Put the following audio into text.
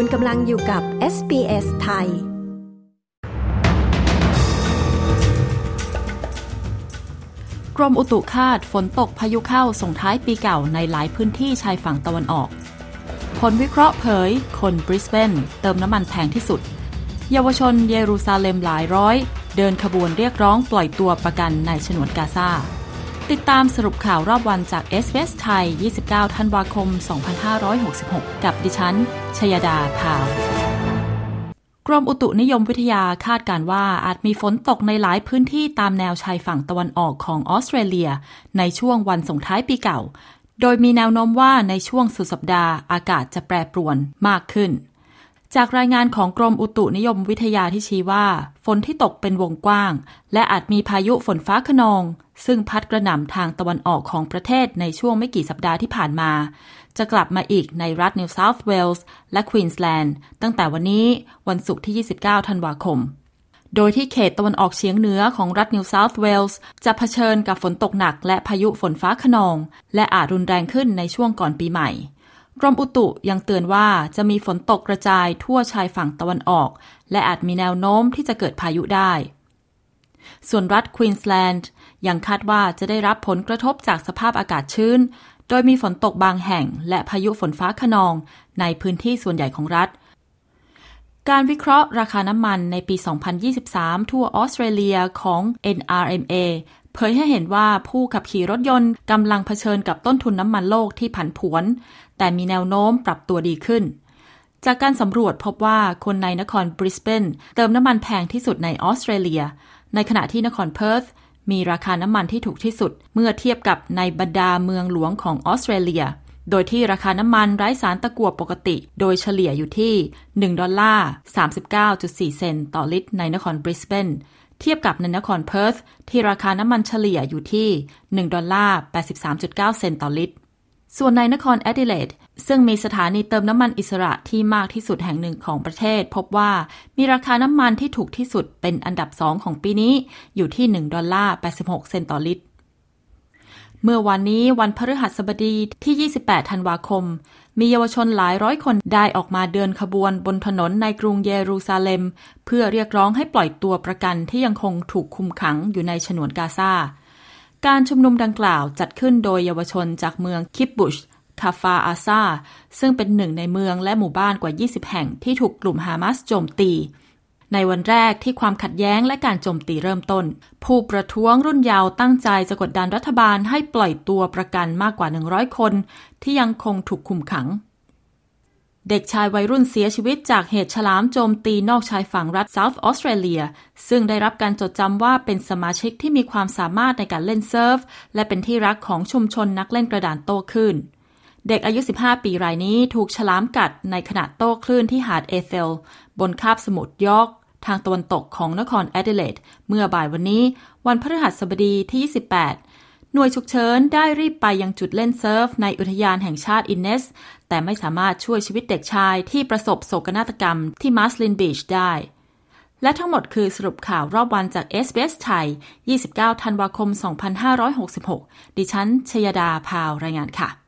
คุณกำลังอยู่กับ SBS ไทย กรมอุตุคาดฝนตกพายุเข้าส่งท้ายปีเก่าในหลายพื้นที่ชายฝั่งตะวันออก ผลวิเคราะห์เผย คนบริสเบนเติมน้ำมันแพงที่สุด เยาวชนเยรูซาเล็มหลายร้อย เดินขบวนเรียกร้องปล่อยตัวประกันในฉนวนกาซา ติดตามสรุปข่าวรอบวันจาก s อ s ไทย 29 ธันวาคม 2566 กับดิฉัน ชยดาพาว กรมอุตุนิยมวิทยาคาดการว่าอาจมีฝนตกในหลายพื้นที่ตามแนวชายฝั่งตะวันออกของออสเตรเลีย ในช่วงวันส่งท้ายปีเก่า โดยมีแนวโน้มว่าในช่วงสุดสัปดาห์อากาศจะแปรปรวนมากขึ้นจากรายงานของกรมอุตุนิยมวิทยาที่ชี้ว่า ฝนที่ตกเป็นวงกว้าง และอาจมีพายุฝนฟ้าขนอง ซึ่งพัดกระหน่ำทางตะวันออกของประเทศในช่วงไม่กี่สัปดาห์ที่ผ่านมา จะกลับมาอีกในรัฐนิวเซาท์เวลส์และควีนสแลนด์ตั้งแต่วันนี้วันศุกร์ที่ 29 ธันวาคม โดยที่เขตตะวันออกเฉียงเหนือของรัฐนิวเซาท์เวลส์จะเผชิญกับฝนตกหนักและพายุฝนฟ้าคะนอง และอาจรุนแรงขึ้นในช่วงก่อนปีใหม่กรมอุตุยังเตือนว่าจะมีฝนตกกระจายทั่วชายฝั่งตะวันออก และอาจมีแนวโน้มที่จะเกิดพายุได้ ส่วนรัฐควีนสแลนด์ยังคาดว่าจะได้รับผลกระทบจากสภาพอากาศชื้น โดยมีฝนตกบางแห่งและพายุฝนฟ้าขนองในพื้นที่ส่วนใหญ่ของรัฐ การวิเคราะห์ราคาน้ำมันในปี 2023 ทั่วออสเตรเลียของ NRMA เผยให้เห็นว่าผู้ขับขี่รถยนต์กำลังเผชิญกับต้นทุนน้ำมันโลกที่ผันผวน แต่มีแนวโน้มปรับตัวดีขึ้นจากการสำรวจพบว่าคนในนครบริสเบนเติมน้ำมันแพงที่สุดในออสเตรเลีย ในขณะที่นครเพิร์ธมีราคาน้ำมันที่ถูกที่สุด เมื่อเทียบกับในบรรดาเมืองหลวงของออสเตรเลีย โดยที่ราคาน้ำมันไร้สารตะกั่วปกติ โดยเฉลี่ยอยู่ที่ 1 ดอลลาร์ 39.4 เซนต์ต่อลิตรในนครบริสเบนเทียบกับในนครเพิร์ธที่ราคาน้ำมันเฉลี่ยอยู่ที่ 1 ดอลลาร์ 83.9 เซนต์ต่อลิตร ส่วนในนครแอดิเลดซึ่งมีสถานีเติมน้ำมันอิสระที่มากที่สุดแห่งหนึ่งของประเทศ พบว่ามีราคาน้ำมันที่ถูกที่สุดเป็นอันดับสองของปีนี้ อยู่ที่ 1 ดอลลาร์ 86 เซนต์ต่อลิตร เมื่อวันนี้วันพฤหัสบดีที่ 28 ธันวาคม มีเยาวชนหลายร้อยคนได้ออกมาเดินขบวนบนถนนในกรุงเยรูซาเล็ม เพื่อเรียกร้องให้ปล่อยตัวประกันที่ยังคงถูกคุมขังอยู่ในฉนวนกาซา การชุมนุมดังกล่าวจัดขึ้นโดยเยาวชนจากเมืองคิบบุชคาฟาอาซาซึ่งเป็นหนึ่งในเมืองและหมู่บ้านกว่า 20 แห่งที่ถูกกลุ่มฮามาสโจมตี ในวันแรกที่ความขัดแย้งและการโจมตีเริ่มต้น ผู้ประท้วงรุ่นเยาว์ตั้งใจจะกดดันรัฐบาลให้ปล่อยตัวประกันมากกว่า 100 คน ที่ยังคงถูกคุมขัง เด็กชายวัยรุ่นเสียชีวิตจากเหตุฉลามโจมตีนอกชายฝั่งรัฐเซาท์ออสเตรเลีย ซึ่งได้รับการจดจำว่าเป็นสมาชิกที่มีความสามารถในการเล่นเซิร์ฟ และเป็นที่รักของชุมชนนักเล่นกระดานโต้คลื่น เด็กอายุ 15 ปีรายนี้ถูกฉลามกัดในขณะโต้คลื่นที่หาดเอเธลบนคาบสมุทรยอร์กทางตะวันตกของนครแอดิเลดเมื่อบ่ายวันนี้ วันพฤหัสบดีที่ 28 หน่วยฉุกเฉินได้รีบไปยังจุดเล่นเซิร์ฟในอุทยานแห่งชาติอินเนส แต่ไม่สามารถช่วยชีวิตเด็กชายที่ประสบโศกนาฏกรรมที่มาสลินบีชได้ และทั้งหมดคือสรุปข่าวรอบวันจาก s อ s ไทย 29 ธันวาคม 2566 ดิฉันชยดาพาวรายงานค่ะ